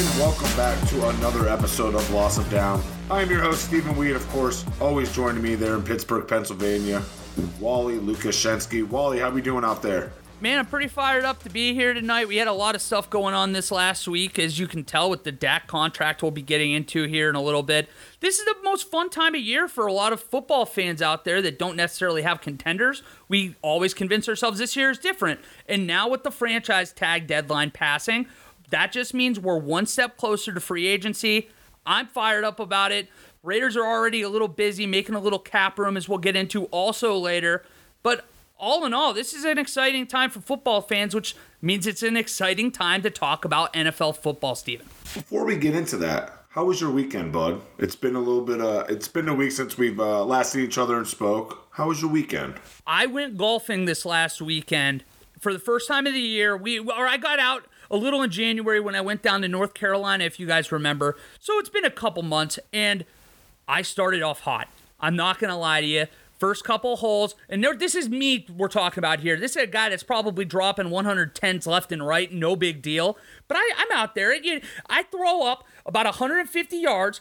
and welcome back to another episode of Loss of Down. I am your host, Stephen Weed, of course, always joining me there in Pittsburgh, Pennsylvania. Wally Lukashensky. Wally, how we doing out there? Man, I'm pretty fired up to be here tonight. We had a lot of stuff going on this last week, as you can tell with the Dak contract we'll be getting into here in a little bit. This is the most fun time of year for a lot of football fans out there that don't necessarily have contenders. We always convince ourselves this year is different. And now with the franchise tag deadline passing, that just means we're one step closer to free agency. I'm fired up about it. Raiders are already a little busy making a little cap room, as we'll get into also later. But all in all, this is an exciting time for football fans, which means it's an exciting time to talk about NFL football, Steven. Before we get into that, how was your weekend, bud? It's been a little bit. Uh, it's been a week since we've uh, last seen each other and spoke. How was your weekend? I went golfing this last weekend for the first time of the year. We or I got out a little in January when I went down to North Carolina, if you guys remember. So it's been a couple months, and I started off hot. I'm not gonna lie to you. First couple holes, and there, this is me we're talking about here. This is a guy that's probably dropping 110s left and right, no big deal. But I, I'm out there. I throw up about 150 yards,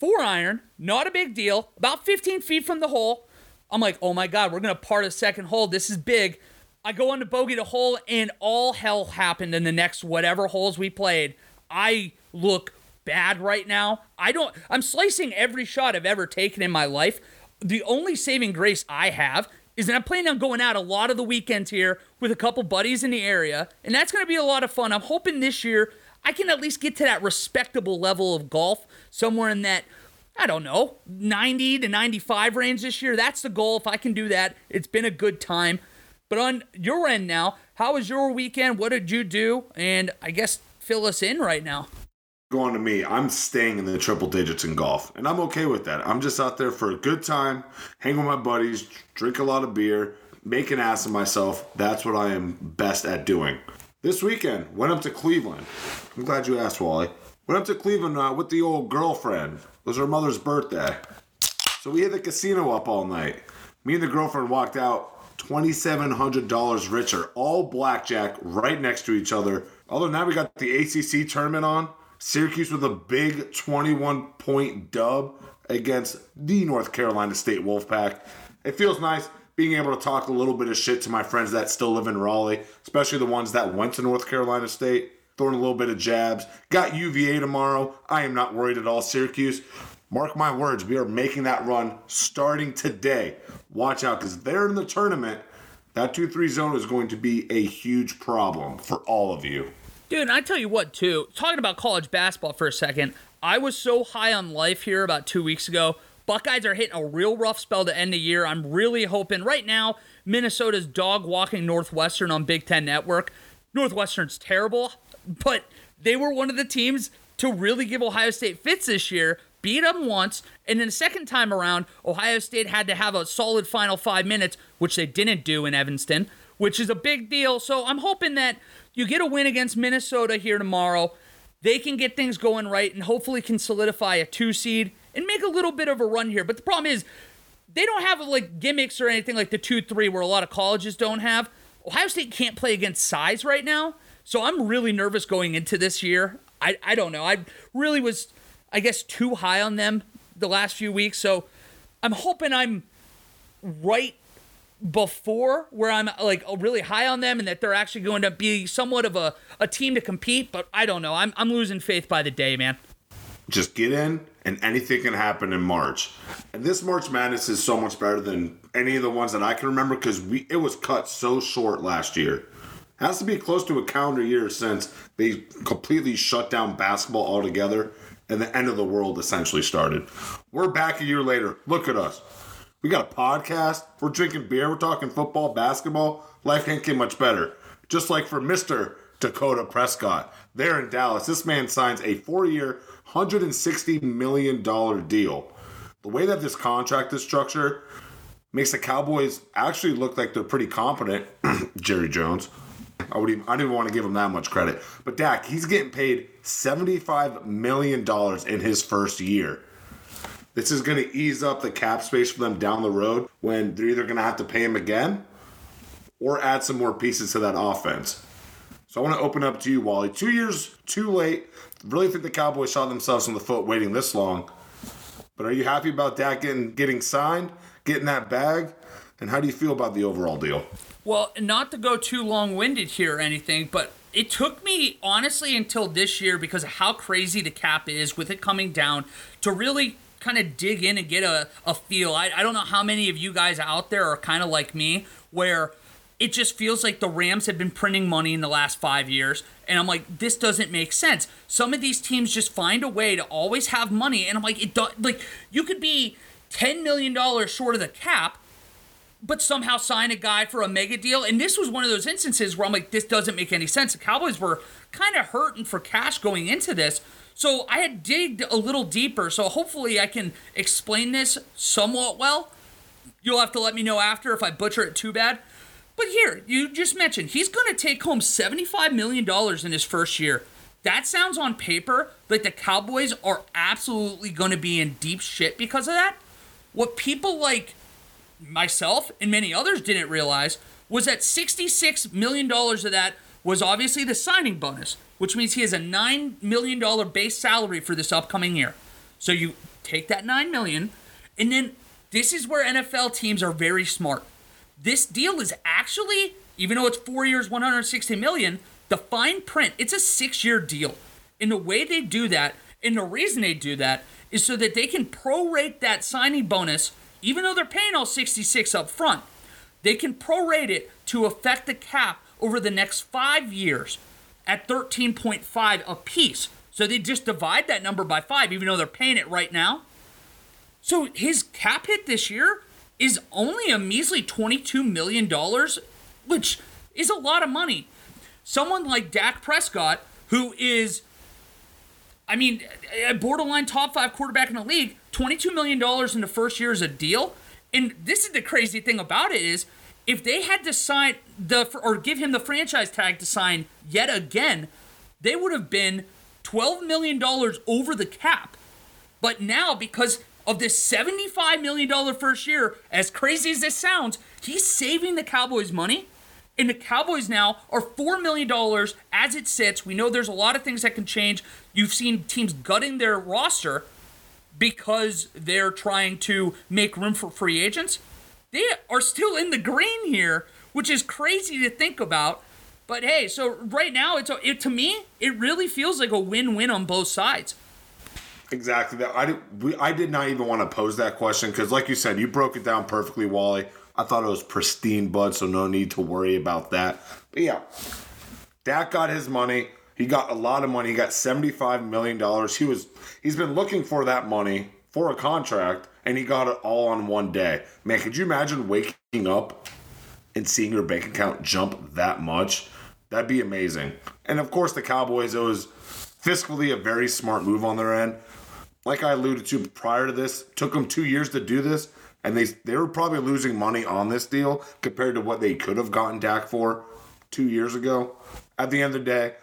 four iron, not a big deal, about 15 feet from the hole. I'm like, oh my God, we're going to part a second hole. This is big. I go on to bogey the hole, and all hell happened in the next whatever holes we played. I look bad right now. I don't, I'm slicing every shot I've ever taken in my life. The only saving grace I have is that I'm planning on going out a lot of the weekends here with a couple buddies in the area, and that's going to be a lot of fun. I'm hoping this year I can at least get to that respectable level of golf, somewhere in that, I don't know, 90 to 95 range this year. That's the goal. If I can do that, it's been a good time. But on your end now, how was your weekend? What did you do? And I guess fill us in right now. Going to me, I'm staying in the triple digits in golf, and I'm okay with that. I'm just out there for a good time, hang with my buddies, drink a lot of beer, make an ass of myself. That's what I am best at doing. This weekend, went up to Cleveland. I'm glad you asked, Wally. Went up to Cleveland uh, with the old girlfriend. It was her mother's birthday. So we hit the casino up all night. Me and the girlfriend walked out $2,700 richer, all blackjack right next to each other. Although now we got the ACC tournament on. Syracuse with a big 21 point dub against the North Carolina State Wolfpack. It feels nice being able to talk a little bit of shit to my friends that still live in Raleigh, especially the ones that went to North Carolina State, throwing a little bit of jabs. Got UVA tomorrow. I am not worried at all. Syracuse, mark my words, we are making that run starting today. Watch out because they're in the tournament. That 2 3 zone is going to be a huge problem for all of you. Dude, I tell you what, too, talking about college basketball for a second, I was so high on life here about two weeks ago. Buckeyes are hitting a real rough spell to end the year. I'm really hoping right now Minnesota's dog walking Northwestern on Big Ten Network. Northwestern's terrible, but they were one of the teams to really give Ohio State fits this year. Beat them once, and then the second time around, Ohio State had to have a solid final five minutes, which they didn't do in Evanston, which is a big deal. So I'm hoping that you get a win against Minnesota here tomorrow. They can get things going right and hopefully can solidify a two seed and make a little bit of a run here. But the problem is, they don't have like gimmicks or anything like the 2 3 where a lot of colleges don't have. Ohio State can't play against size right now. So I'm really nervous going into this year. I, I don't know. I really was, I guess, too high on them the last few weeks. So I'm hoping I'm right before where I'm like really high on them and that they're actually going to be somewhat of a, a team to compete, but I don't know. I'm, I'm losing faith by the day, man. Just get in and anything can happen in March. And this March Madness is so much better than any of the ones that I can remember because we it was cut so short last year. Has to be close to a calendar year since they completely shut down basketball altogether and the end of the world essentially started. We're back a year later. Look at us. We got a podcast. We're drinking beer. We're talking football, basketball. Life can't get much better. Just like for Mr. Dakota Prescott. There in Dallas, this man signs a four year, $160 million deal. The way that this contract is structured makes the Cowboys actually look like they're pretty competent. Jerry Jones. I would even, I didn't even want to give him that much credit. But Dak, he's getting paid $75 million in his first year. This is going to ease up the cap space for them down the road when they're either going to have to pay him again or add some more pieces to that offense. So I want to open up to you, Wally. Two years too late. Really think the Cowboys shot themselves in the foot waiting this long. But are you happy about Dak getting getting signed, getting that bag? And how do you feel about the overall deal? Well, not to go too long winded here or anything, but it took me honestly until this year because of how crazy the cap is with it coming down to really kind of dig in and get a, a feel. I, I don't know how many of you guys out there are kind of like me where it just feels like the Rams have been printing money in the last five years. And I'm like, this doesn't make sense. Some of these teams just find a way to always have money. And I'm like, it do, like you could be $10 million short of the cap, but somehow sign a guy for a mega deal. And this was one of those instances where I'm like, this doesn't make any sense. The Cowboys were kind of hurting for cash going into this. So I had digged a little deeper. So hopefully I can explain this somewhat well. You'll have to let me know after if I butcher it too bad. But here, you just mentioned he's going to take home $75 million in his first year. That sounds on paper like the Cowboys are absolutely going to be in deep shit because of that. What people like myself and many others didn't realize was that $66 million of that was obviously the signing bonus, which means he has a $9 million base salary for this upcoming year. So you take that 9 million, and then this is where NFL teams are very smart this deal is actually, even though it's four years, 160 million, the fine print, it's a six year deal. And the way they do that, and the reason they do that, is so that they can prorate that signing bonus, even though they're paying all 66 up front. They can prorate it to affect the cap over the next five years at 13.5 apiece. So they just divide that number by five, even though they're paying it right now. So his cap hit this year is only a measly $22 million, which is a lot of money. Someone like Dak Prescott, who is, I mean, a borderline top five quarterback in the league, $22 million in the first year is a deal. And this is the crazy thing about it is if they had to sign the or give him the franchise tag to sign yet again, they would have been $12 million over the cap. But now, because of this $75 million first year, as crazy as this sounds, he's saving the Cowboys money. And the Cowboys now are $4 million as it sits. We know there's a lot of things that can change. You've seen teams gutting their roster because they're trying to make room for free agents. They are still in the green here, which is crazy to think about. But hey, so right now, it's a, it, to me, it really feels like a win win on both sides. Exactly. That I did. We, I did not even want to pose that question because, like you said, you broke it down perfectly, Wally. I thought it was pristine, bud. So no need to worry about that. But yeah, Dak got his money. He got a lot of money. He got seventy-five million dollars. He was. He's been looking for that money for a contract, and he got it all on one day. Man, could you imagine waking up and seeing your bank account jump that much? That'd be amazing. And of course, the Cowboys. It was fiscally a very smart move on their end like I alluded to prior to this, took them two years to do this, and they they were probably losing money on this deal compared to what they could have gotten Dak for two years ago. At the end of the day,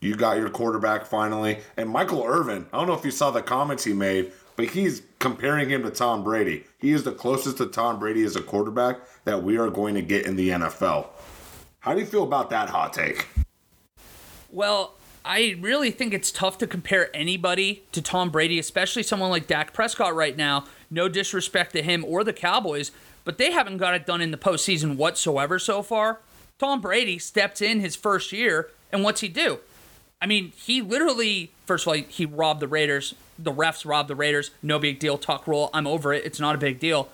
you got your quarterback finally, and Michael Irvin. I don't know if you saw the comments he made, but he's comparing him to Tom Brady. He is the closest to Tom Brady as a quarterback that we are going to get in the NFL. How do you feel about that hot take? Well, I really think it's tough to compare anybody to Tom Brady, especially someone like Dak Prescott right now. No disrespect to him or the Cowboys, but they haven't got it done in the postseason whatsoever so far. Tom Brady stepped in his first year, and what's he do? I mean, he literally, first of all, he robbed the Raiders. The refs robbed the Raiders. No big deal. Tuck rule. I'm over it. It's not a big deal.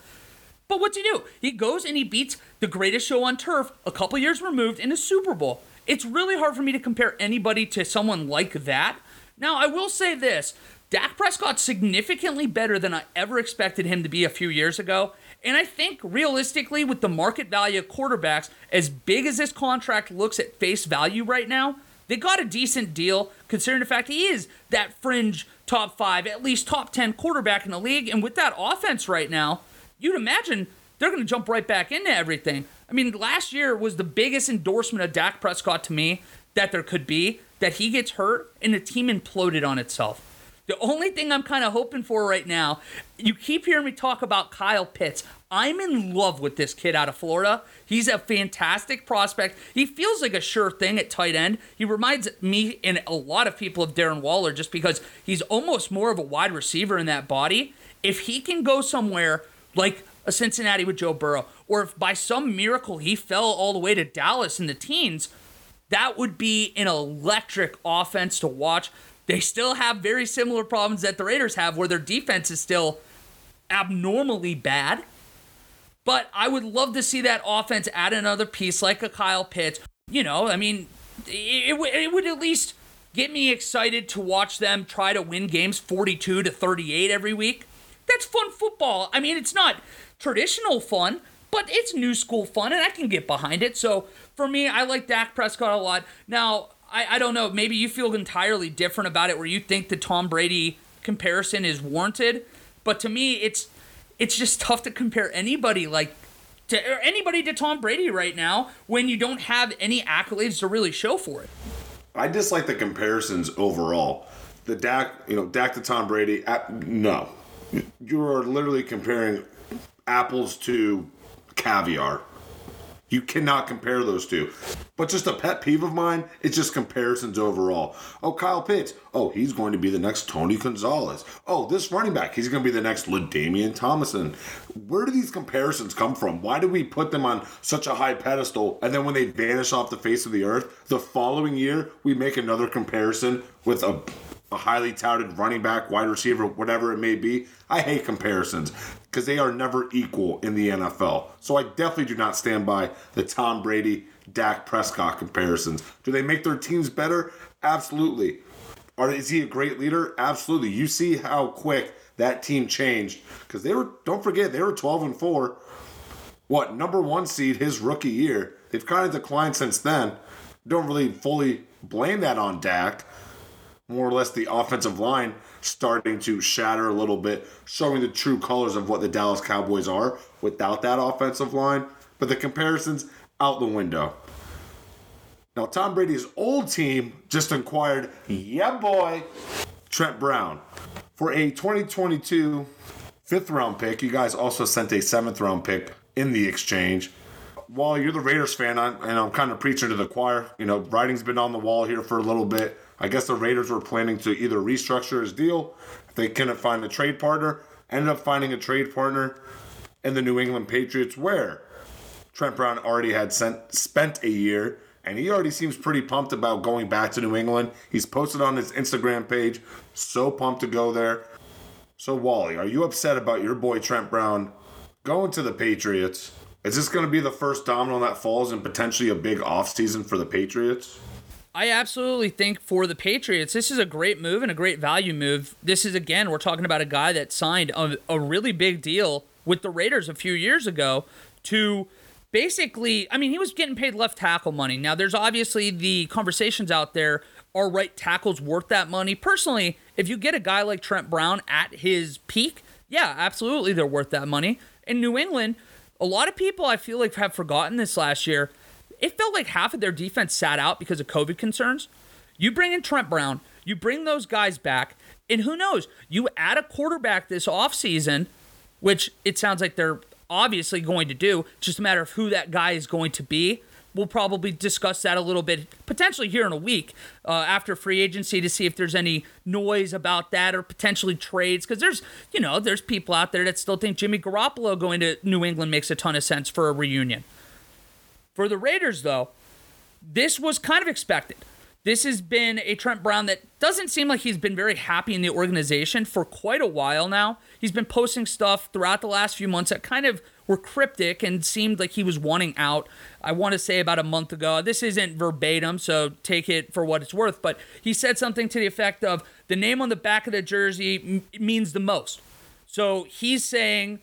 But what's he do? He goes and he beats the greatest show on turf a couple years removed in a Super Bowl. It's really hard for me to compare anybody to someone like that. Now, I will say this Dak Prescott's significantly better than I ever expected him to be a few years ago. And I think realistically, with the market value of quarterbacks, as big as this contract looks at face value right now, they got a decent deal considering the fact he is that fringe top five, at least top 10 quarterback in the league. And with that offense right now, you'd imagine they're going to jump right back into everything. I mean, last year was the biggest endorsement of Dak Prescott to me that there could be that he gets hurt and the team imploded on itself. The only thing I'm kind of hoping for right now, you keep hearing me talk about Kyle Pitts. I'm in love with this kid out of Florida. He's a fantastic prospect. He feels like a sure thing at tight end. He reminds me and a lot of people of Darren Waller just because he's almost more of a wide receiver in that body. If he can go somewhere like a Cincinnati with Joe Burrow, or if by some miracle he fell all the way to Dallas in the teens, that would be an electric offense to watch. They still have very similar problems that the Raiders have, where their defense is still abnormally bad. But I would love to see that offense add another piece like a Kyle Pitts. You know, I mean, it, it, it would at least get me excited to watch them try to win games 42 to 38 every week. That's fun football. I mean, it's not traditional fun, but it's new school fun, and I can get behind it. So for me, I like Dak Prescott a lot. Now, I, I don't know, maybe you feel entirely different about it where you think the Tom Brady comparison is warranted. But to me, it's it's just tough to compare anybody like to or anybody to Tom Brady right now when you don't have any accolades to really show for it. I dislike the comparisons overall. The Dak, you know, Dak to Tom Brady. No, you are literally comparing apples to caviar. You cannot compare those two. But just a pet peeve of mine, it's just comparisons overall. Oh, Kyle Pitts. Oh, he's going to be the next Tony Gonzalez. Oh, this running back, he's going to be the next LaDainian Tomlinson. Where do these comparisons come from? Why do we put them on such a high pedestal and then when they vanish off the face of the earth, the following year we make another comparison with a a highly touted running back, wide receiver, whatever it may be. I hate comparisons because they are never equal in the NFL. So I definitely do not stand by the Tom Brady, Dak Prescott comparisons. Do they make their teams better? Absolutely. Or is he a great leader? Absolutely. You see how quick that team changed because they were. Don't forget they were 12 and four. What number one seed his rookie year? They've kind of declined since then. Don't really fully blame that on Dak more or less the offensive line starting to shatter a little bit, showing the true colors of what the Dallas Cowboys are without that offensive line. But the comparisons out the window. Now, Tom Brady's old team just acquired, yeah, boy, Trent Brown for a 2022 fifth round pick. You guys also sent a seventh round pick in the exchange. While you're the Raiders fan, I'm, and I'm kind of preaching to the choir, you know, writing's been on the wall here for a little bit. I guess the Raiders were planning to either restructure his deal if they couldn't find a trade partner. Ended up finding a trade partner in the New England Patriots, where Trent Brown already had sent, spent a year, and he already seems pretty pumped about going back to New England. He's posted on his Instagram page, so pumped to go there. So, Wally, are you upset about your boy Trent Brown going to the Patriots? Is this going to be the first domino that falls and potentially a big offseason for the Patriots? I absolutely think for the Patriots, this is a great move and a great value move. This is, again, we're talking about a guy that signed a, a really big deal with the Raiders a few years ago to basically, I mean, he was getting paid left tackle money. Now, there's obviously the conversations out there are right tackles worth that money? Personally, if you get a guy like Trent Brown at his peak, yeah, absolutely, they're worth that money. In New England, a lot of people I feel like have forgotten this last year it felt like half of their defense sat out because of COVID concerns. You bring in Trent Brown, you bring those guys back, and who knows, you add a quarterback this offseason, which it sounds like they're obviously going to do, just a matter of who that guy is going to be. We'll probably discuss that a little bit, potentially here in a week uh, after free agency to see if there's any noise about that or potentially trades. Because there's, you know, there's people out there that still think Jimmy Garoppolo going to New England makes a ton of sense for a reunion. For the Raiders, though, this was kind of expected. This has been a Trent Brown that doesn't seem like he's been very happy in the organization for quite a while now. He's been posting stuff throughout the last few months that kind of were cryptic and seemed like he was wanting out. I want to say about a month ago. This isn't verbatim, so take it for what it's worth, but he said something to the effect of the name on the back of the jersey m- means the most. So he's saying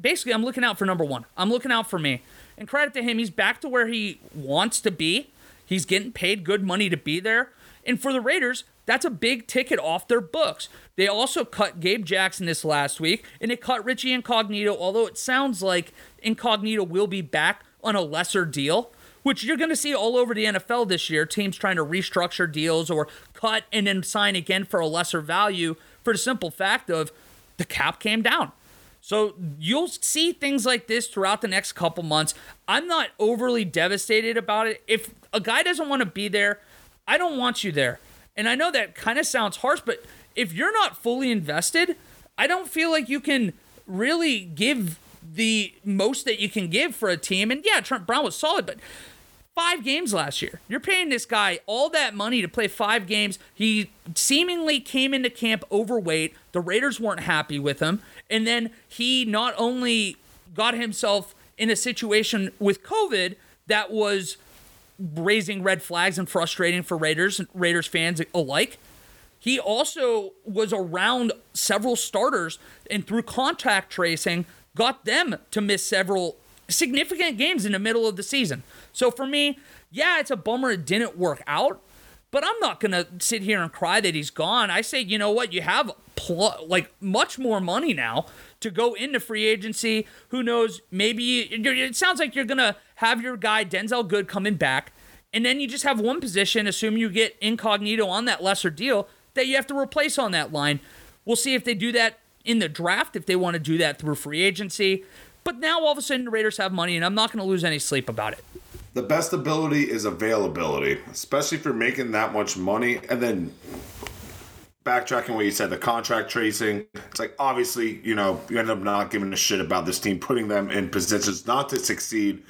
basically, I'm looking out for number one. I'm looking out for me. And credit to him, he's back to where he wants to be. He's getting paid good money to be there. And for the Raiders, that's a big ticket off their books. They also cut Gabe Jackson this last week, and they cut Richie Incognito, although it sounds like Incognito will be back on a lesser deal, which you're going to see all over the NFL this year. Teams trying to restructure deals or cut and then sign again for a lesser value for the simple fact of the cap came down. So you'll see things like this throughout the next couple months. I'm not overly devastated about it. If a guy doesn't want to be there, I don't want you there. And I know that kind of sounds harsh, but if you're not fully invested, I don't feel like you can really give the most that you can give for a team. And yeah, Trent Brown was solid, but five games last year. You're paying this guy all that money to play five games. He seemingly came into camp overweight. The Raiders weren't happy with him. And then he not only got himself in a situation with COVID that was raising red flags and frustrating for Raiders Raiders fans alike. He also was around several starters and through contact tracing got them to miss several significant games in the middle of the season. So for me, yeah, it's a bummer it didn't work out, but I'm not going to sit here and cry that he's gone. I say, you know what? You have pl- like much more money now to go into free agency. Who knows? Maybe it sounds like you're going to have your guy Denzelle Good coming back, and then you just have one position, assume you get incognito on that lesser deal, that you have to replace on that line. We'll see if they do that in the draft, if they want to do that through free agency. But now all of a sudden the Raiders have money, and I'm not going to lose any sleep about it. The best ability is availability, especially if you're making that much money. And then backtracking what you said, the contract tracing. It's like obviously, you know, you end up not giving a shit about this team, putting them in positions not to succeed.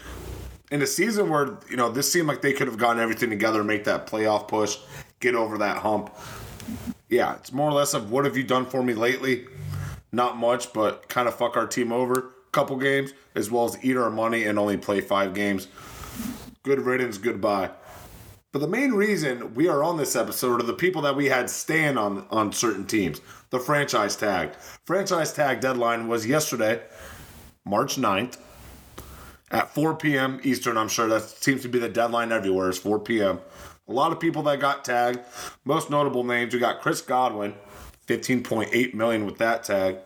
In a season where, you know, this seemed like they could have gotten everything together, make that playoff push, get over that hump. Yeah, it's more or less of what have you done for me lately? Not much, but kind of fuck our team over a couple games, as well as eat our money and only play five games. Good riddance, goodbye. But the main reason we are on this episode are the people that we had stand on on certain teams. The franchise tag. Franchise tag deadline was yesterday, March 9th, at 4 p.m. Eastern. I'm sure that seems to be the deadline everywhere is 4 p.m. A lot of people that got tagged. Most notable names, we got Chris Godwin, 15.8 million with that tag.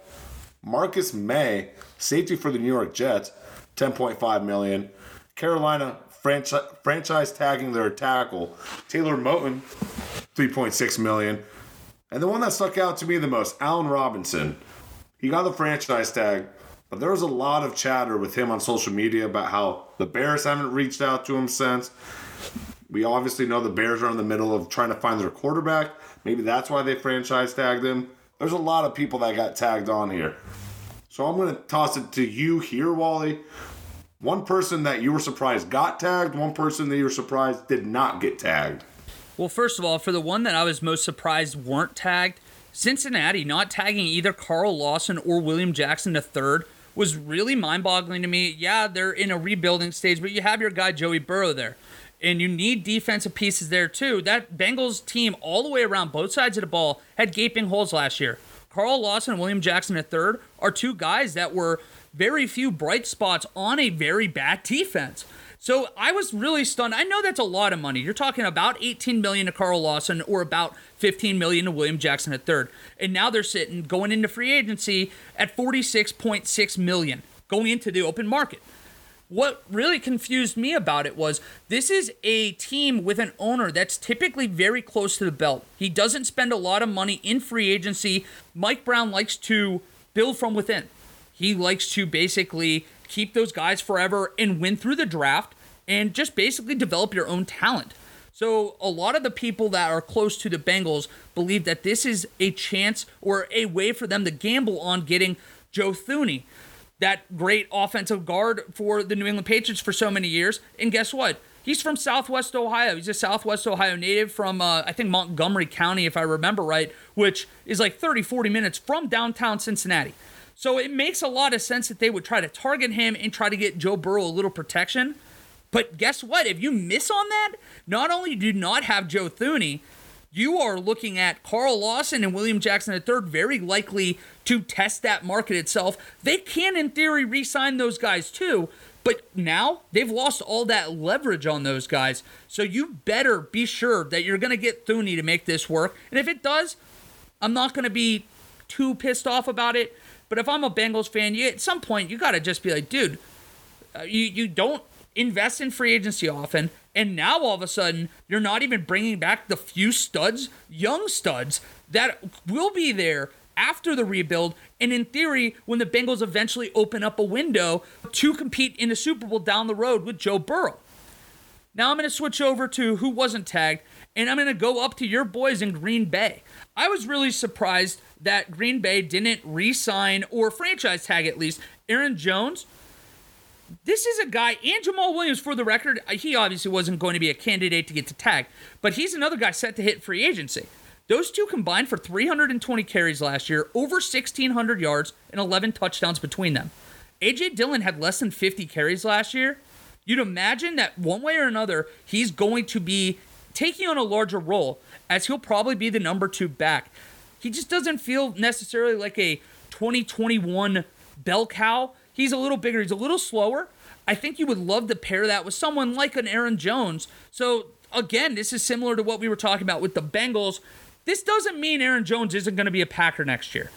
Marcus Maye, safety for the New York Jets, 10.5 million. Carolina franchise, franchise tagging their tackle, Taylor Moton, 3.6 million. And the one that stuck out to me the most, Allen Robinson. He got the franchise tag, but there was a lot of chatter with him on social media about how the Bears haven't reached out to him since. We obviously know the Bears are in the middle of trying to find their quarterback. Maybe that's why they franchise tagged him. There's a lot of people that got tagged on here. So I'm going to toss it to you here, Wally. One person that you were surprised got tagged, one person that you were surprised did not get tagged. Well, first of all, for the one that I was most surprised weren't tagged, Cincinnati not tagging either Carl Lawson or William Jackson III was really mind boggling to me. Yeah, they're in a rebuilding stage, but you have your guy Joey Burrow there. And you need defensive pieces there too. That Bengals team, all the way around both sides of the ball, had gaping holes last year. Carl Lawson and William Jackson III are two guys that were very few bright spots on a very bad defense. So I was really stunned. I know that's a lot of money. You're talking about 18 million to Carl Lawson or about 15 million to William Jackson III. And now they're sitting going into free agency at 46.6 million going into the open market what really confused me about it was this is a team with an owner that's typically very close to the belt. He doesn't spend a lot of money in free agency. Mike Brown likes to build from within. He likes to basically keep those guys forever and win through the draft and just basically develop your own talent. So, a lot of the people that are close to the Bengals believe that this is a chance or a way for them to gamble on getting Joe Thuney that great offensive guard for the New England Patriots for so many years. And guess what? He's from Southwest Ohio. He's a Southwest Ohio native from, uh, I think, Montgomery County, if I remember right, which is like 30, 40 minutes from downtown Cincinnati. So it makes a lot of sense that they would try to target him and try to get Joe Burrow a little protection. But guess what? If you miss on that, not only do you not have Joe Thuney, you are looking at Carl Lawson and William Jackson III very likely to test that market itself. They can, in theory, re sign those guys too, but now they've lost all that leverage on those guys. So you better be sure that you're going to get Thuney to make this work. And if it does, I'm not going to be too pissed off about it. But if I'm a Bengals fan, you, at some point you got to just be like, dude, uh, you you don't invest in free agency often. And now all of a sudden, you're not even bringing back the few studs, young studs, that will be there after the rebuild. And in theory, when the Bengals eventually open up a window to compete in the Super Bowl down the road with Joe Burrow. Now I'm going to switch over to who wasn't tagged, and I'm going to go up to your boys in Green Bay. I was really surprised that Green Bay didn't re sign or franchise tag at least Aaron Jones. This is a guy, and Jamaal Williams, for the record, he obviously wasn't going to be a candidate to get to tag, but he's another guy set to hit free agency. Those two combined for 320 carries last year, over 1,600 yards, and 11 touchdowns between them. A.J. Dillon had less than 50 carries last year. You'd imagine that one way or another, he's going to be taking on a larger role, as he'll probably be the number two back. He just doesn't feel necessarily like a 2021 bell cow. He's a little bigger, he's a little slower. I think you would love to pair that with someone like an Aaron Jones. So, again, this is similar to what we were talking about with the Bengals. This doesn't mean Aaron Jones isn't going to be a Packer next year.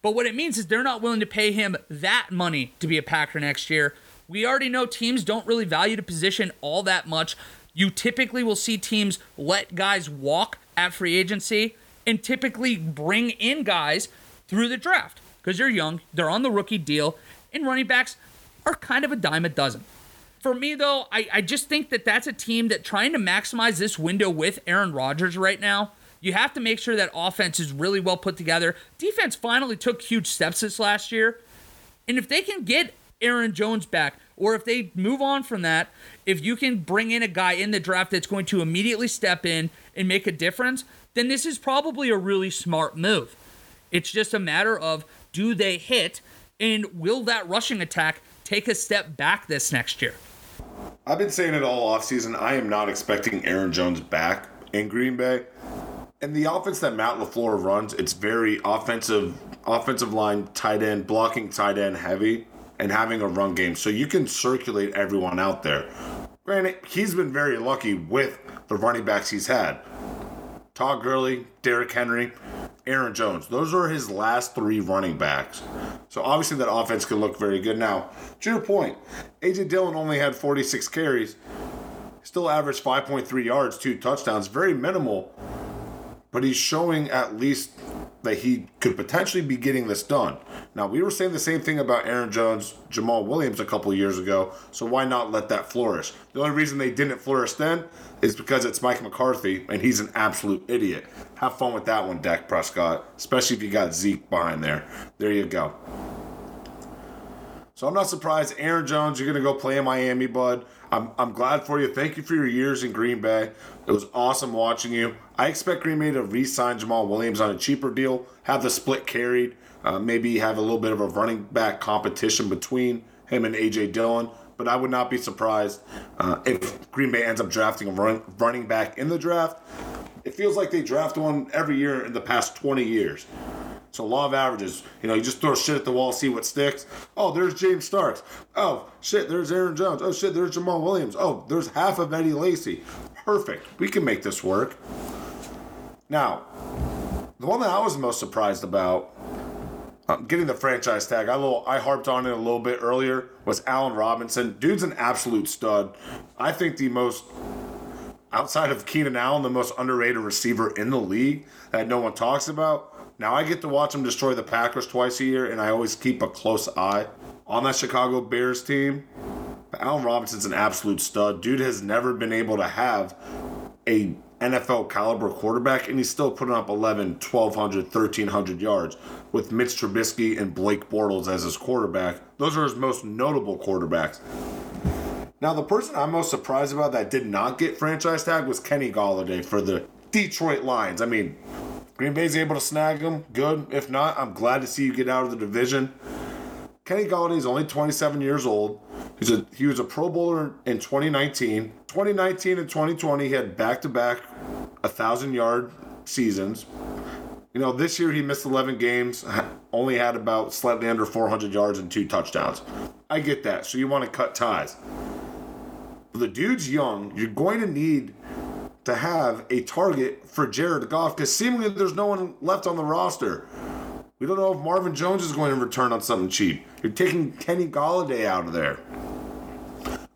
But what it means is they're not willing to pay him that money to be a Packer next year. We already know teams don't really value the position all that much. You typically will see teams let guys walk at free agency and typically bring in guys through the draft because they're young, they're on the rookie deal, and running backs are kind of a dime a dozen. For me, though, I, I just think that that's a team that trying to maximize this window with Aaron Rodgers right now you have to make sure that offense is really well put together. Defense finally took huge steps this last year. And if they can get Aaron Jones back, or if they move on from that, if you can bring in a guy in the draft that's going to immediately step in and make a difference, then this is probably a really smart move. It's just a matter of do they hit and will that rushing attack take a step back this next year? I've been saying it all offseason. I am not expecting Aaron Jones back in Green Bay and the offense that Matt LaFleur runs, it's very offensive offensive line, tight end, blocking tight end heavy, and having a run game. So you can circulate everyone out there. Granted, he's been very lucky with the running backs he's had. Todd Gurley, Derrick Henry, Aaron Jones. Those are his last three running backs. So obviously that offense can look very good. Now, to your point, AJ Dillon only had 46 carries, still averaged 5.3 yards, two touchdowns, very minimal but he's showing at least that he could potentially be getting this done. Now, we were saying the same thing about Aaron Jones, Jamaal Williams a couple years ago, so why not let that flourish? The only reason they didn't flourish then is because it's Mike McCarthy and he's an absolute idiot. Have fun with that one, Dak Prescott, especially if you got Zeke behind there. There you go. So I'm not surprised, Aaron Jones, you're going to go play in Miami, bud. I'm, I'm glad for you. Thank you for your years in Green Bay. It was awesome watching you. I expect Green Bay to re sign Jamaal Williams on a cheaper deal, have the split carried, uh, maybe have a little bit of a running back competition between him and A.J. Dillon. But I would not be surprised uh, if Green Bay ends up drafting a run, running back in the draft. It feels like they draft one every year in the past 20 years. So law of averages, you know, you just throw shit at the wall, see what sticks. Oh, there's James Starks. Oh shit, there's Aaron Jones. Oh shit, there's Jamaal Williams. Oh, there's half of Eddie Lacy. Perfect. We can make this work. Now, the one that I was most surprised about um, getting the franchise tag, I little I harped on it a little bit earlier, was Allen Robinson. Dude's an absolute stud. I think the most outside of Keenan Allen, the most underrated receiver in the league that no one talks about. Now I get to watch them destroy the Packers twice a year, and I always keep a close eye on that Chicago Bears team. But Allen Robinson's an absolute stud. Dude has never been able to have a NFL caliber quarterback, and he's still putting up 11, 1,200, 1,300 yards with Mitch Trubisky and Blake Bortles as his quarterback. Those are his most notable quarterbacks. Now, the person I'm most surprised about that did not get franchise tag was Kenny Golladay for the Detroit Lions. I mean, Green Bay's able to snag him. Good. If not, I'm glad to see you get out of the division. Kenny Golladay is only 27 years old. He's a, he was a Pro Bowler in 2019. 2019 and 2020, he had back to back 1,000 yard seasons. You know, this year he missed 11 games, only had about slightly under 400 yards and two touchdowns. I get that. So you want to cut ties. But the dude's young. You're going to need to have a target for Jared Goff because seemingly there's no one left on the roster. We don't know if Marvin Jones is going to return on something cheap. You're taking Kenny Golladay out of there.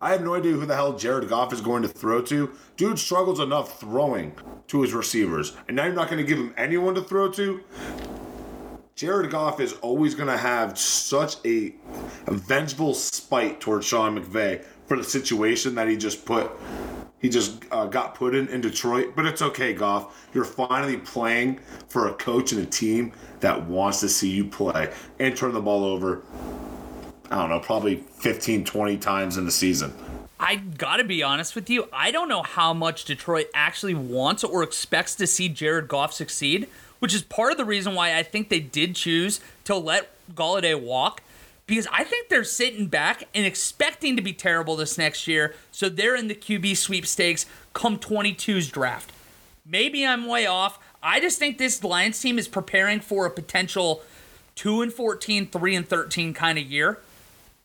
I have no idea who the hell Jared Goff is going to throw to. Dude struggles enough throwing to his receivers, and now you're not going to give him anyone to throw to. Jared Goff is always going to have such a, a vengeful spite towards Sean McVay for the situation that he just put he just uh, got put in in Detroit. But it's okay, Goff. You're finally playing for a coach and a team that wants to see you play and turn the ball over. I don't know, probably 15, 20 times in the season. I gotta be honest with you. I don't know how much Detroit actually wants or expects to see Jared Goff succeed, which is part of the reason why I think they did choose to let Golladay walk because I think they're sitting back and expecting to be terrible this next year. So they're in the QB sweepstakes come 22's draft. Maybe I'm way off. I just think this Lions team is preparing for a potential 2 and 14, 3 and 13 kind of year.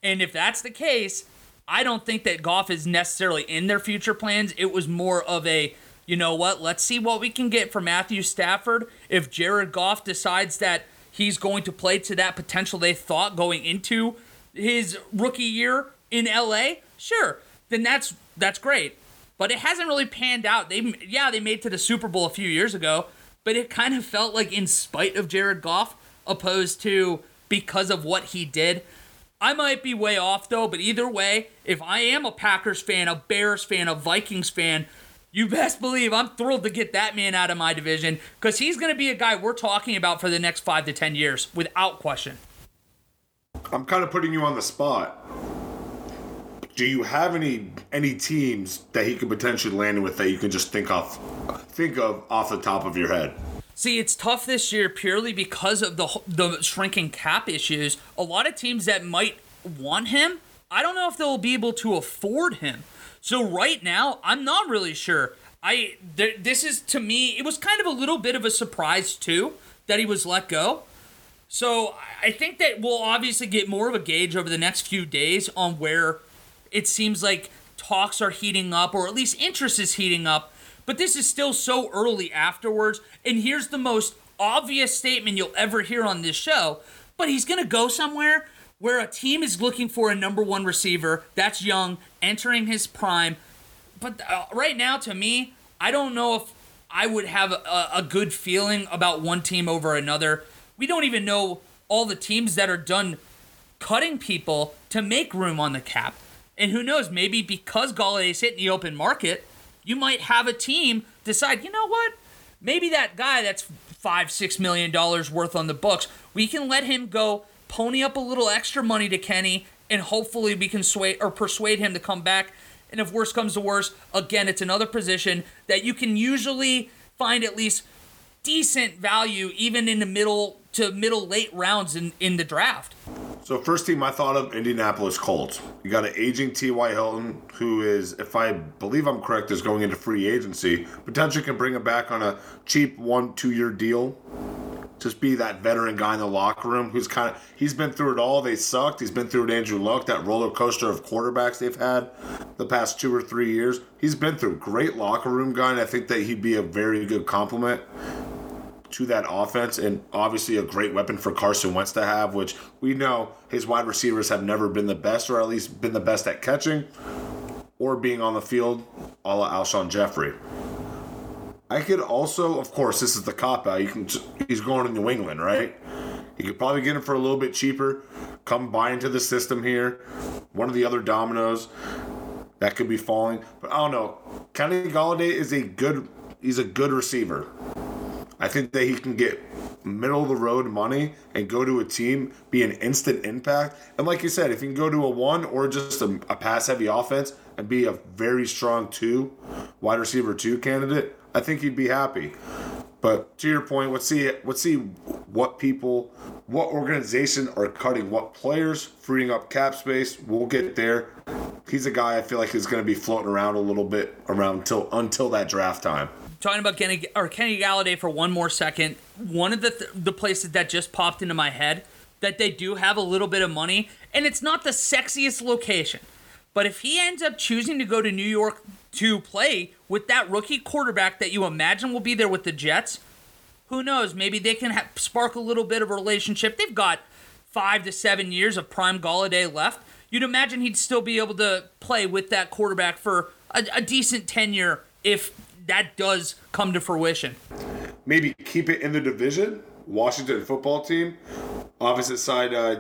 And if that's the case, I don't think that Goff is necessarily in their future plans. It was more of a, you know what, let's see what we can get for Matthew Stafford. If Jared Goff decides that he's going to play to that potential they thought going into his rookie year in LA, sure, then that's that's great. But it hasn't really panned out. They yeah, they made to the Super Bowl a few years ago, but it kind of felt like in spite of Jared Goff opposed to because of what he did. I might be way off though, but either way, if I am a Packers fan, a Bears fan, a Vikings fan, you best believe I'm thrilled to get that man out of my division because he's going to be a guy we're talking about for the next five to 10 years without question. I'm kind of putting you on the spot. Do you have any any teams that he could potentially land with that you can just think off think of off the top of your head? See, it's tough this year purely because of the the shrinking cap issues. A lot of teams that might want him, I don't know if they'll be able to afford him. So right now, I'm not really sure. I th- this is to me, it was kind of a little bit of a surprise too that he was let go. So I think that we'll obviously get more of a gauge over the next few days on where it seems like talks are heating up, or at least interest is heating up. But this is still so early afterwards. And here's the most obvious statement you'll ever hear on this show. But he's going to go somewhere where a team is looking for a number one receiver that's young, entering his prime. But uh, right now, to me, I don't know if I would have a, a good feeling about one team over another. We don't even know all the teams that are done cutting people to make room on the cap. And who knows, maybe because Golladay's hitting the open market, you might have a team decide, you know what? Maybe that guy that's five, six million dollars worth on the books, we can let him go pony up a little extra money to Kenny, and hopefully we can sway or persuade him to come back. And if worse comes to worse, again, it's another position that you can usually find at least decent value, even in the middle to middle late rounds in, in the draft. So first team I thought of Indianapolis Colts. You got an aging T.Y. Hilton who is, if I believe I'm correct, is going into free agency. Potentially can bring him back on a cheap one two year deal just be that veteran guy in the locker room who's kind of he's been through it all. They sucked. He's been through it. Andrew Luck, that roller coaster of quarterbacks they've had the past two or three years. He's been through great locker room guy, and I think that he'd be a very good compliment to that offense, and obviously a great weapon for Carson Wentz to have. Which we know his wide receivers have never been the best, or at least been the best at catching or being on the field, a la Alshon Jeffery. I could also, of course, this is the cop out. You can, he's going to New England, right? You could probably get him for a little bit cheaper. Come buy into the system here. One of the other dominoes that could be falling, but I don't know. Kenny Golladay is a good. He's a good receiver. I think that he can get middle of the road money and go to a team, be an instant impact. And like you said, if you can go to a one or just a, a pass heavy offense and be a very strong two, wide receiver two candidate, I think he'd be happy. But to your point, let's see let's see what people, what organization are cutting what players, freeing up cap space. We'll get there. He's a guy I feel like is going to be floating around a little bit around until until that draft time. Talking about Kenny or Kenny Golladay for one more second. One of the th- the places that just popped into my head that they do have a little bit of money, and it's not the sexiest location. But if he ends up choosing to go to New York to play with that rookie quarterback that you imagine will be there with the Jets, who knows? Maybe they can ha- spark a little bit of a relationship. They've got five to seven years of prime Golladay left. you'd imagine he'd still be able to play with that quarterback for a, a decent tenure if that does come to fruition. Maybe keep it in the division. Washington football team. Opposite side, uh,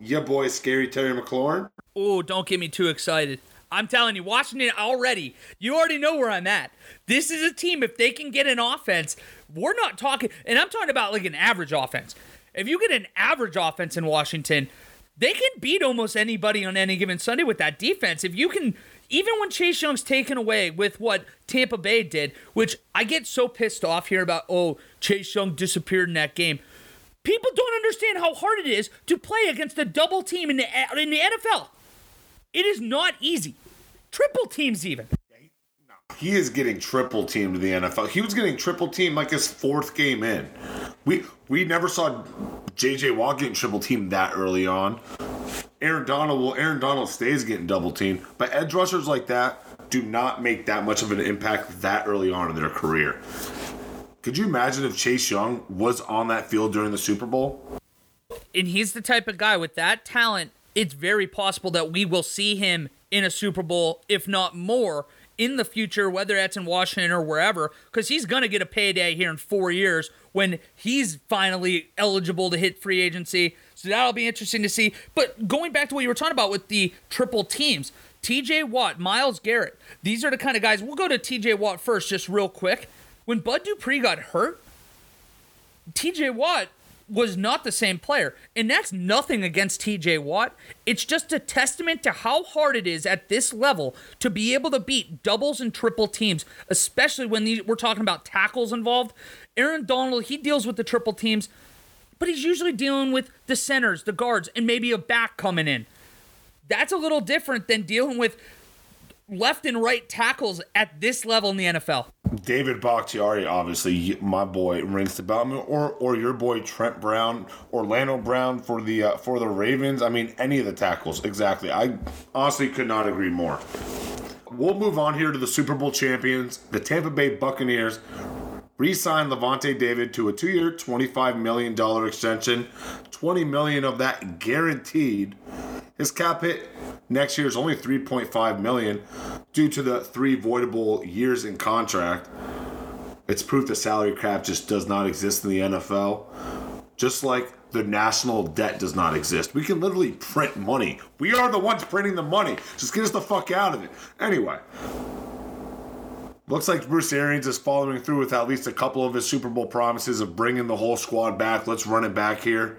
yeah, boy, scary Terry McLaurin. Oh, don't get me too excited. I'm telling you, Washington already, you already know where I'm at. This is a team, if they can get an offense, we're not talking, and I'm talking about like an average offense. If you get an average offense in Washington, they can beat almost anybody on any given Sunday with that defense. If you can, even when Chase Young's taken away with what Tampa Bay did, which I get so pissed off here about, oh, Chase Young disappeared in that game. People don't understand how hard it is to play against a double team in the, in the NFL. It is not easy. Triple teams, even. He is getting triple teamed in the NFL. He was getting triple teamed like his fourth game in. We we never saw J.J. Watt getting triple teamed that early on. Aaron Donald well, Aaron Donald stays getting double teamed, but edge rushers like that do not make that much of an impact that early on in their career. Could you imagine if Chase Young was on that field during the Super Bowl? And he's the type of guy with that talent. It's very possible that we will see him in a Super Bowl, if not more, in the future, whether that's in Washington or wherever, because he's going to get a payday here in four years when he's finally eligible to hit free agency. So that'll be interesting to see. But going back to what you were talking about with the triple teams, TJ Watt, Myles Garrett, these are the kind of guys. We'll go to TJ Watt first, just real quick. When Bud Dupree got hurt, TJ Watt was not the same player. And that's nothing against TJ Watt. It's just a testament to how hard it is at this level to be able to beat doubles and triple teams, especially when these, we're talking about tackles involved. Aaron Donald, he deals with the triple teams, but he's usually dealing with the centers, the guards, and maybe a back coming in. That's a little different than dealing with left and right tackles at this level in the NFL. David Bakhtiari, obviously, my boy rings the bell, or or your boy Trent Brown, Orlando Brown for the uh, for the Ravens. I mean, any of the tackles, exactly. I honestly could not agree more. We'll move on here to the Super Bowl champions, the Tampa Bay Buccaneers. Re-signed Lavonte David to a two-year, $25 million extension, 20 million of that guaranteed. His cap hit next year is only 3.5 million due to the three voidable years in contract. It's proof the salary cap just does not exist in the NFL. Just like the national debt does not exist. We can literally print money. We are the ones printing the money. Just get us the fuck out of it. Anyway, looks like Bruce Arians is following through with at least a couple of his Super Bowl promises of bringing the whole squad back. Let's run it back here.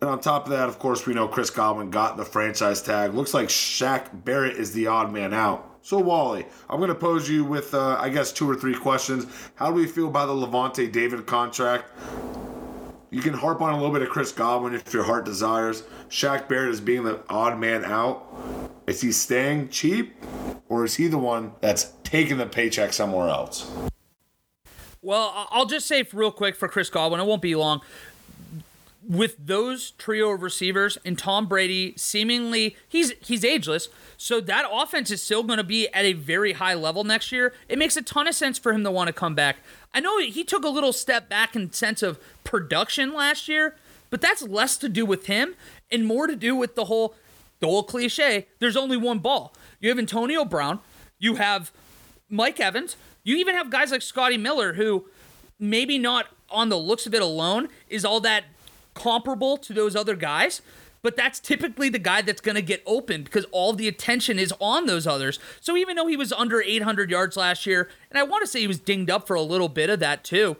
And on top of that, of course, we know Chris Godwin got the franchise tag. Looks like Shaq Barrett is the odd man out. So, Wally, I'm going to pose you with, uh, I guess, two or three questions. How do we feel about the Lavonte David contract? You can harp on a little bit of Chris Godwin if your heart desires. Shaq Barrett is being the odd man out. Is he staying cheap, or is he the one that's taking the paycheck somewhere else? Well, I'll just say real quick for Chris Godwin, it won't be long with those trio of receivers and Tom Brady seemingly he's he's ageless, so that offense is still going to be at a very high level next year. It makes a ton of sense for him to want to come back. I know he took a little step back in sense of production last year, but that's less to do with him and more to do with the whole the cliche. There's only one ball. You have Antonio Brown, you have Mike Evans, you even have guys like Scotty Miller who maybe not on the looks of it alone is all that comparable to those other guys, but that's typically the guy that's going to get open because all the attention is on those others. So even though he was under 800 yards last year, and I want to say he was dinged up for a little bit of that too,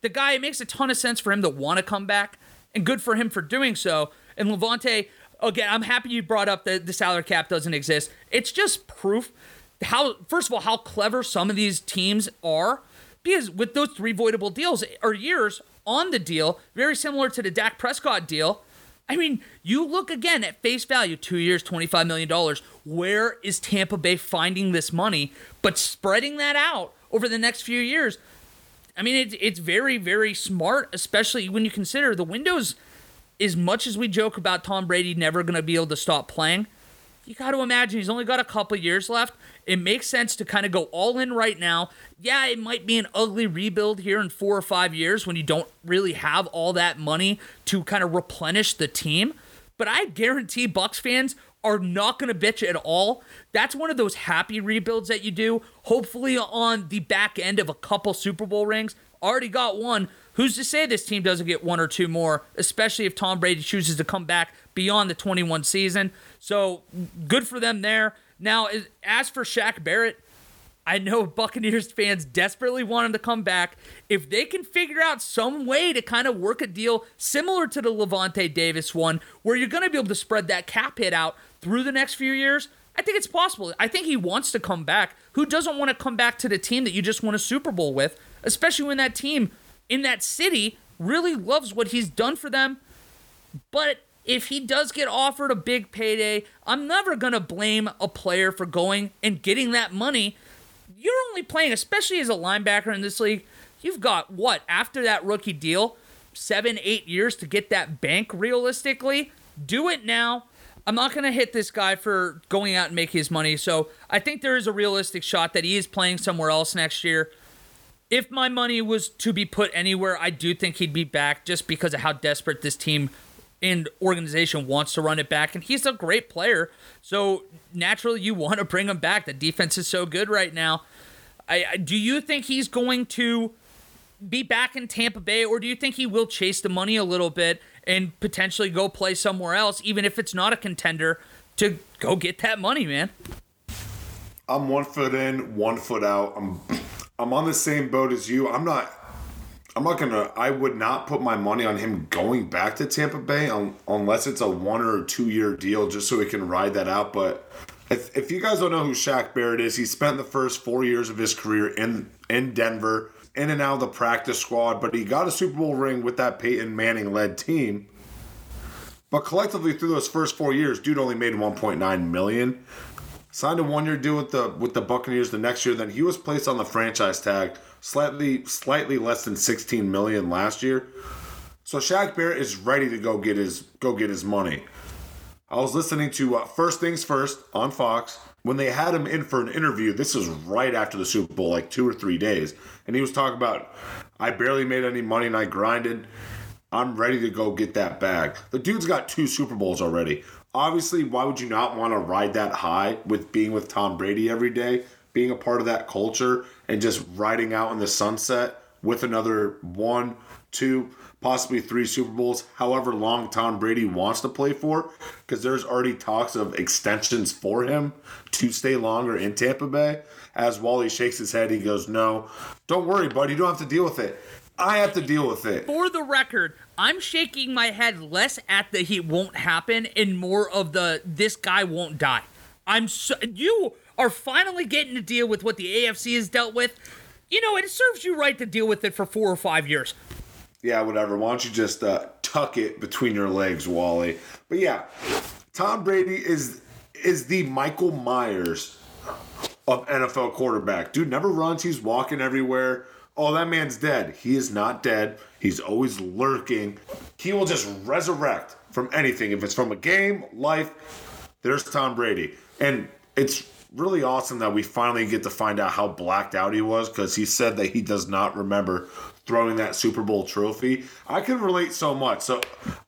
the guy, it makes a ton of sense for him to want to come back, and good for him for doing so. And Lavonte, again, I'm happy you brought up that the salary cap doesn't exist. It's just proof how, first of all, how clever some of these teams are. Because with those three voidable deals or years, on the deal, very similar to the Dak Prescott deal. I mean, you look again at face value, two years, $25 million. Where is Tampa Bay finding this money? But spreading that out over the next few years, I mean, it's, it's very, very smart, especially when you consider the windows, as much as we joke about Tom Brady never going to be able to stop playing, you got to imagine he's only got a couple years left. It makes sense to kind of go all in right now. Yeah, it might be an ugly rebuild here in four or five years when you don't really have all that money to kind of replenish the team. but I guarantee Bucks fans are not going to bitch at all. That's one of those happy rebuilds that you do, hopefully on the back end of a couple Super Bowl rings. Already got one. Who's to say this team doesn't get one or two more, especially if Tom Brady chooses to come back beyond the 21 season? So good for them there. Now, as for Shaq Barrett, I know Buccaneers fans desperately want him to come back. If they can figure out some way to kind of work a deal similar to the Lavonte Davis one, where you're going to be able to spread that cap hit out through the next few years, I think it's possible. I think he wants to come back. Who doesn't want to come back to the team that you just won a Super Bowl with, especially when that team in that city really loves what he's done for them? But if he does get offered a big payday, I'm never going to blame a player for going and getting that money you're only playing, especially as a linebacker in this league, you've got what, after that rookie deal, seven, eight years to get that bank realistically? Do it now. I'm not going to hit this guy for going out and making his money. So I think there is a realistic shot that he is playing somewhere else next year. If my money was to be put anywhere, I do think he'd be back just because of how desperate this team and organization wants to run it back. And he's a great player. So naturally, you want to bring him back. The defense is so good right now. I, do you think he's going to be back in Tampa Bay, or do you think he will chase the money a little bit and potentially go play somewhere else, even if it's not a contender, to go get that money, man? I'm one foot in, one foot out. I'm I'm on the same boat as you. I'm not I'm not gonna. I would not put my money on him going back to Tampa Bay un, unless it's a one or two year deal, just so he can ride that out. But if, if you guys don't know who Shaq Barrett is, he spent the first four years of his career in in Denver, in and out of the practice squad. But he got a Super Bowl ring with that Peyton Manning led team. But collectively, through those first four years, dude only made 1.9 million. Signed a one year deal with the with the Buccaneers the next year. Then he was placed on the franchise tag slightly slightly less than 16 million last year. So Shaq Barrett is ready to go get his go get his money. I was listening to uh, First Things First on Fox when they had him in for an interview. This was right after the Super Bowl, like two or three days, and he was talking about I barely made any money and I grinded. I'm ready to go get that bag. The dude's got two Super Bowls already. Obviously, why would you not want to ride that high with being with Tom Brady every day? Being a part of that culture and just riding out in the sunset with another one, two, possibly three Super Bowls, however long Tom Brady wants to play for, because there's already talks of extensions for him to stay longer in Tampa Bay. As Wally shakes his head, he goes, No, don't worry, buddy, you don't have to deal with it. I have to deal with it. For the record, I'm shaking my head less at the he won't happen and more of the this guy won't die. I'm so you are finally getting to deal with what the AFC has dealt with, you know, it serves you right to deal with it for four or five years. Yeah, whatever. Why don't you just uh, tuck it between your legs, Wally? But yeah, Tom Brady is is the Michael Myers of NFL quarterback. Dude never runs. He's walking everywhere. Oh, that man's dead. He is not dead. He's always lurking. He will just resurrect from anything. If it's from a game, life, there's Tom Brady. And it's really awesome that we finally get to find out how blacked out he was because he said that he does not remember throwing that Super Bowl trophy. I can relate so much, so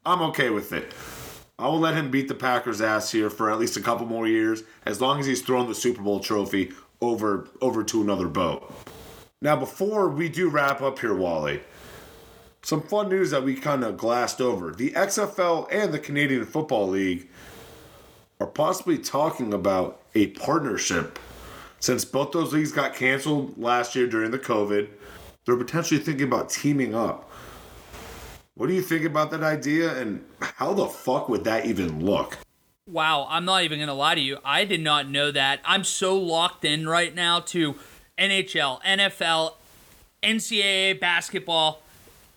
I'm okay with it. I will let him beat the Packers' ass here for at least a couple more years, as long as he's thrown the Super Bowl trophy over over to another boat. Now, before we do wrap up here, Wally, some fun news that we kind of glassed over: the XFL and the Canadian Football League are possibly talking about a partnership. Since both those leagues got canceled last year during the COVID, they're potentially thinking about teaming up. What do you think about that idea and how the fuck would that even look? Wow, I'm not even going to lie to you. I did not know that. I'm so locked in right now to NHL, NFL, NCAA basketball.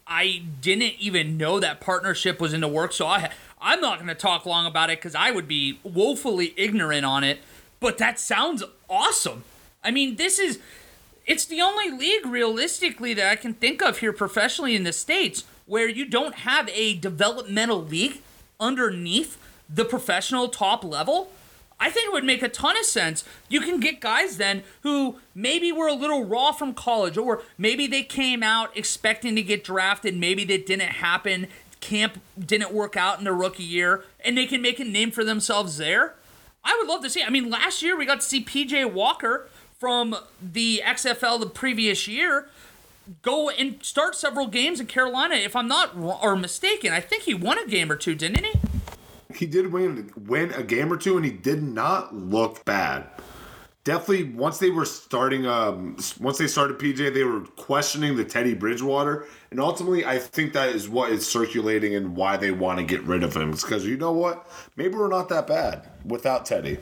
I didn't even know that partnership was in the works, so I I'm not going to talk long about it cuz I would be woefully ignorant on it. But that sounds awesome. I mean, this is it's the only league realistically that I can think of here professionally in the states where you don't have a developmental league underneath the professional top level. I think it would make a ton of sense. You can get guys then who maybe were a little raw from college, or maybe they came out expecting to get drafted, maybe that didn't happen, camp didn't work out in their rookie year and they can make a name for themselves there. I would love to see. I mean, last year we got to see PJ Walker from the XFL the previous year go and start several games in Carolina. If I'm not or mistaken, I think he won a game or two, didn't he? He did win win a game or two, and he did not look bad. Definitely, once they were starting, um, once they started PJ, they were questioning the Teddy Bridgewater, and ultimately, I think that is what is circulating and why they want to get rid of him. It's because you know what? Maybe we're not that bad without Teddy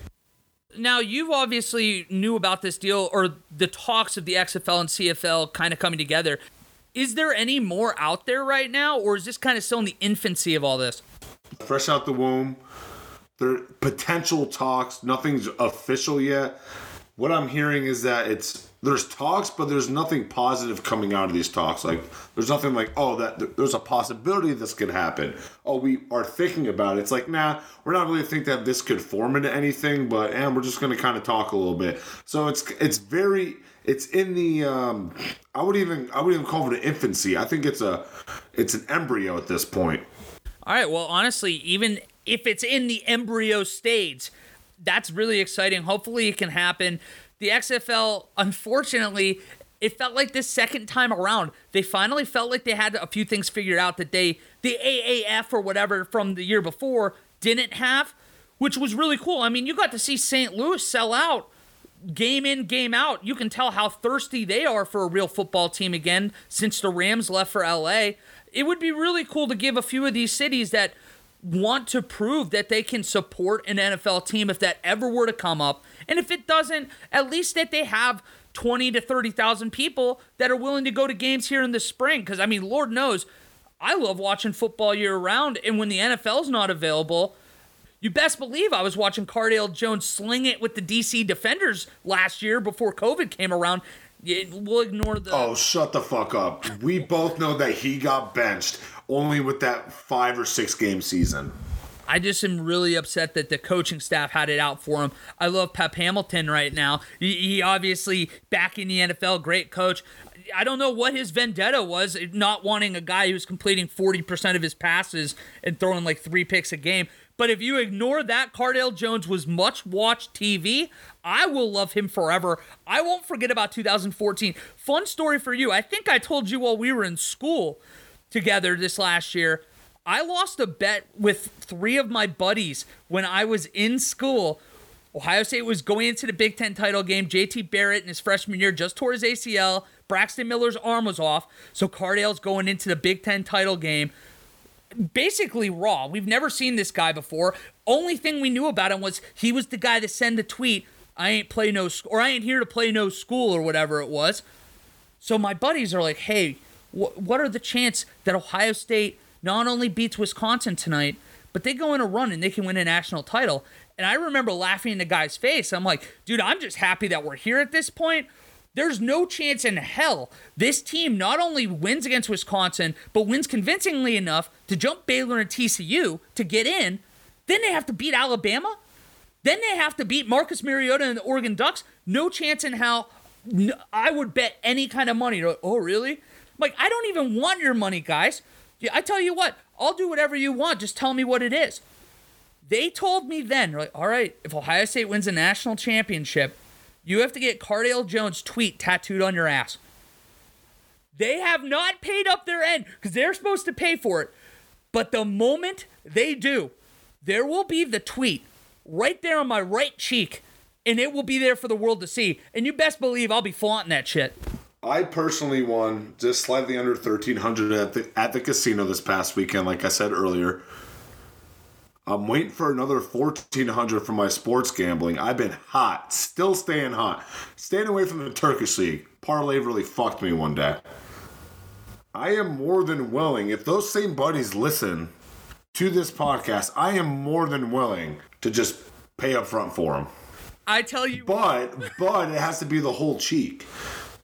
now you've obviously knew about this deal or the talks of the XFL and CFL kind of coming together. Is there any more out there right now, or is this kind of still in the infancy of all this? Fresh out the womb. There potential talks. Nothing's official yet. What I'm hearing is that it's there's talks, but there's nothing positive coming out of these talks. Like there's nothing like, oh, that there's a possibility this could happen. Oh, we are thinking about it. It's like, nah, we're not really think that this could form into anything, but and we're just gonna kind of talk a little bit. So it's it's very it's in the um I would even I would even call it an infancy. I think it's a it's an embryo at this point. All right. Well, honestly, even if it's in the embryo stage, that's really exciting. Hopefully, it can happen the XFL, unfortunately, it felt like this second time around, they finally felt like they had a few things figured out that they, the AAF or whatever from the year before, didn't have, which was really cool. I mean, you got to see St. Louis sell out game in, game out. You can tell how thirsty they are for a real football team again since the Rams left for LA. It would be really cool to give a few of these cities that want to prove that they can support an NFL team if that ever were to come up and if it doesn't, at least that they have 20 to 30,000 people that are willing to go to games here in the spring. Because, I mean, Lord knows, I love watching football year round. And when the NFL's not available, you best believe I was watching Cardale Jones sling it with the DC Defenders last year before COVID came around. We'll ignore the. Oh, shut the fuck up. We both know that he got benched only with that five or six game season. I just am really upset that the coaching staff had it out for him. I love Pep Hamilton right now. He, obviously back in the NFL, great coach. I don't know what his vendetta was, not wanting a guy who's completing 40% of his passes and throwing like three picks a game. But if you ignore that, Cardale Jones was much watched TV. I will love him forever. I won't forget about 2014. Fun story for you. I think I told you while we were in school together this last year. I lost a bet with three of my buddies when I was in school. Ohio State was going into the Big Ten title game. JT Barrett in his freshman year just tore his ACL. Braxton Miller's arm was off. So Cardale's going into the Big Ten title game basically raw. We've never seen this guy before. Only thing we knew about him was he was the guy that sent the tweet, I ain't play no or I ain't here to play no school or whatever it was. So my buddies are like, "Hey, wh- what are the chances that Ohio State not only beats Wisconsin tonight, but they go in a run and they can win a national title. And I remember laughing in the guy's face. I'm like, dude, I'm just happy that we're here at this point. There's no chance in hell this team not only wins against Wisconsin, but wins convincingly enough to jump Baylor and TCU to get in. Then they have to beat Alabama. Then they have to beat Marcus Mariota and the Oregon Ducks. No chance in hell. I would bet any kind of money. Oh, really? Like, I don't even want your money, guys. I tell you what, I'll do whatever you want. Just tell me what it is. They told me then, like, all right, if Ohio State wins a national championship, you have to get Cardale Jones' tweet tattooed on your ass. They have not paid up their end because they're supposed to pay for it. But the moment they do, there will be the tweet right there on my right cheek, and it will be there for the world to see. And you best believe I'll be flaunting that shit. I personally won just slightly under thirteen hundred at the at the casino this past weekend. Like I said earlier, I'm waiting for another fourteen hundred for my sports gambling. I've been hot, still staying hot, staying away from the Turkish league. Parlay really fucked me one day. I am more than willing. If those same buddies listen to this podcast, I am more than willing to just pay up front for them. I tell you, but but it has to be the whole cheek.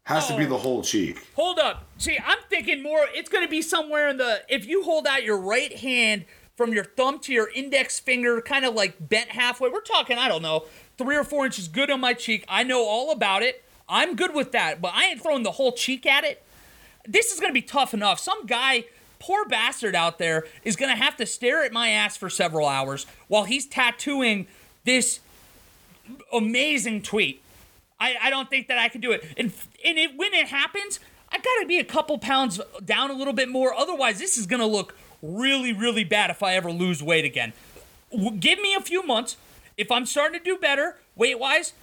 Has oh, to be the oh. whole cheek. Hold up. See, I'm thinking more. It's going to be somewhere in the. If you hold out your right hand from your thumb to your index finger, kind of like bent halfway. We're talking, I don't know, three or four inches good on my cheek. I know all about it. I'm good with that, but I ain't throwing the whole cheek at it. This is going to be tough enough. Some guy poor bastard out there is gonna have to stare at my ass for several hours while he's tattooing this amazing tweet. I, I don't think that I can do it. And and it, when it happens, I gotta be a couple pounds down a little bit more. Otherwise, this is gonna look really, really bad if I ever lose weight again. Give me a few months. If I'm starting to do better weight wise,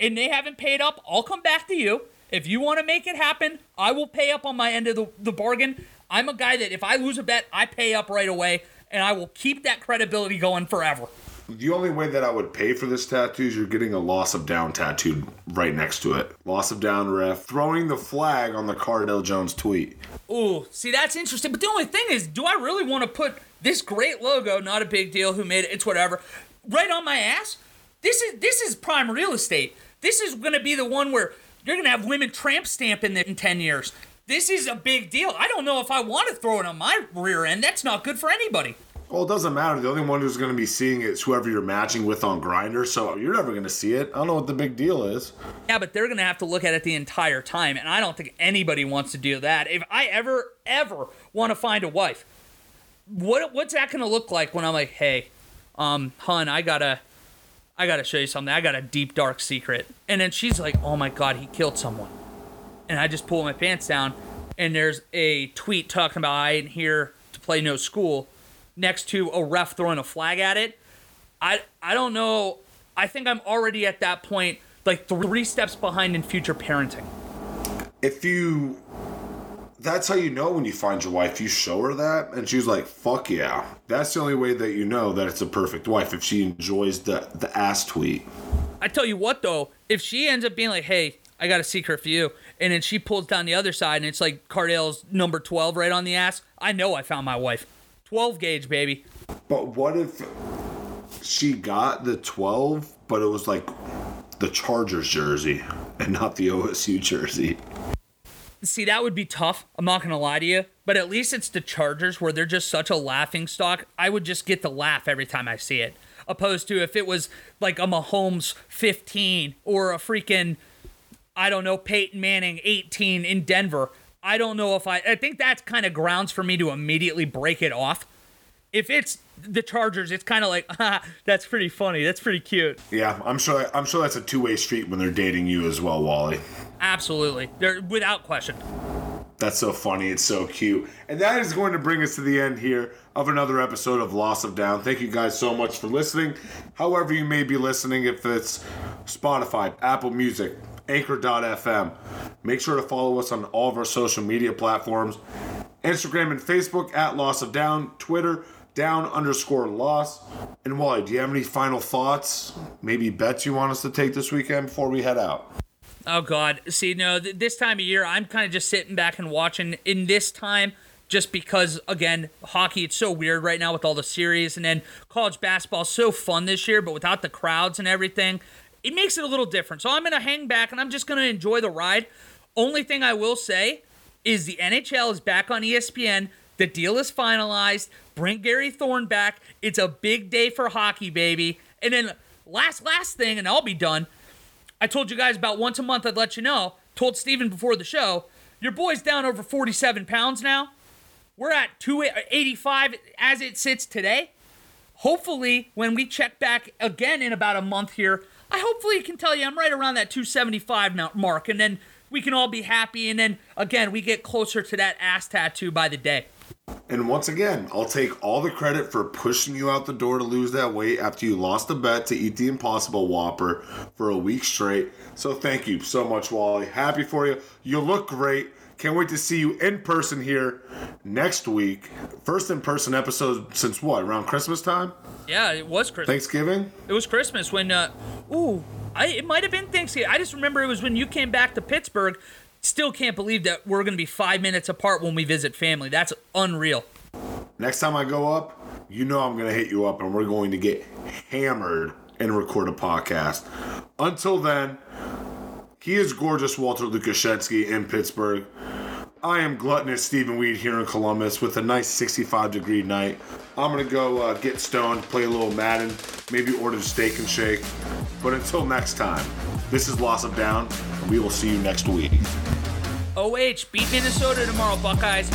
and they haven't paid up, I'll come back to you. If you want to make it happen, I will pay up on my end of the, the bargain. I'm a guy that if I lose a bet, I pay up right away, and I will keep that credibility going forever. The only way that I would pay for this tattoo is you're getting a loss of down tattooed right next to it. Loss of down ref, throwing the flag on the Cardale Jones tweet. Ooh, see, that's interesting. But the only thing is, do I really want to put this great logo, not a big deal, who made it, it's whatever, right on my ass? This is this is prime real estate. This is to be the one where you're to have women tramp stamping it in 10 years. This is a big deal. I don't know if I want to throw it on my rear end. That's not good for anybody. Well, it doesn't matter. The only one who's going to be seeing it is whoever you're matching with on Grindr. So you're never going to see it. I don't know what the big deal is. Yeah, but they're going to have to look at it the entire time, and I don't think anybody wants to do that. If I ever, ever want to find a wife, what what's that going to look like when I'm like, hey, um, hun, I gotta, I gotta show you something. I got a deep dark secret, and then she's like, oh my god, he killed someone, and I just pull my pants down, and there's a tweet talking about I ain't here to play no school, next to a ref throwing a flag at it. I I don't know. I think I'm already at that point, like three steps behind in future parenting. If you. That's how you know when you find your wife. You show her that, and she's like, fuck yeah. That's the only way that you know that it's a perfect wife if she enjoys the, the ass tweet. I tell you what though, if she ends up being like, "Hey, I got a secret for you," and then she pulls down the other side and it's like Cardale's number twelve right on the ass, I know I found my wife. Twelve gauge, baby. But what if she got the 12, but it was like the Chargers jersey and not the OSU jersey? See, that would be tough. I'm not gonna lie to you, but at least it's the Chargers where they're just such a laughing stock. I would just get to laugh every time I see it, opposed to if it was like a Mahomes 15 or a freaking, I don't know, Peyton Manning 18 in Denver. I don't know if I. I think that's kind of grounds for me to immediately break it off. If it's the Chargers, it's kind of like, ah, that's pretty funny. That's pretty cute. Yeah, I'm sure. I'm sure that's a two-way street when they're dating you as well, Wally. Absolutely, they're without question. That's so funny. It's so cute. And that is going to bring us to the end here of another episode of Loss of Down. Thank you guys so much for listening. However, you may be listening, if it's Spotify, Apple Music, Anchor.fm, make sure to follow us on all of our social media platforms Instagram and Facebook at Loss of Down, Twitter, down underscore loss. And Wally, do you have any final thoughts? Maybe bets you want us to take this weekend before we head out? Oh God! See, no, th- this time of year, I'm kind of just sitting back and watching. In this time, just because again, hockey, it's so weird right now with all the series, and then college basketball's so fun this year, but without the crowds and everything, it makes it a little different. So I'm gonna hang back and I'm just gonna enjoy the ride. Only thing I will say is the NHL is back on ESPN. The deal is finalized. Bring Gary Thorne back. It's a big day for hockey, baby. And then last last thing, and I'll be done. I told you guys about once a month I'd let you know. Told Steven before the show, your boy's down over 47 pounds now. We're at 285 as it sits today. Hopefully, when we check back again in about a month here, I hopefully can tell you I'm right around that 275 now mark, and then we can all be happy. And then again, we get closer to that ass tattoo by the day. And once again, I'll take all the credit for pushing you out the door to lose that weight after you lost a bet to eat the Impossible Whopper for a week straight. So thank you so much, Wally. Happy for you. You look great. Can't wait to see you in person here next week. First in person episode since what? Around Christmas time? Yeah, it was Christmas. Thanksgiving? It was Christmas when, uh, ooh, I, it might have been Thanksgiving. I just remember it was when you came back to Pittsburgh. Still can't believe that we're going to be five minutes apart when we visit family. That's unreal. Next time I go up, you know I'm going to hit you up and we're going to get hammered and record a podcast. Until then, he is gorgeous Walter Lukashensky in Pittsburgh. I am gluttonous Stephen Weed here in Columbus with a nice 65 degree night. I'm to go uh, get stoned, play a little Madden, maybe order a steak and shake. But until next time, this is Loss of Down, and we will see you next week. OH, beat Minnesota tomorrow, Buckeyes.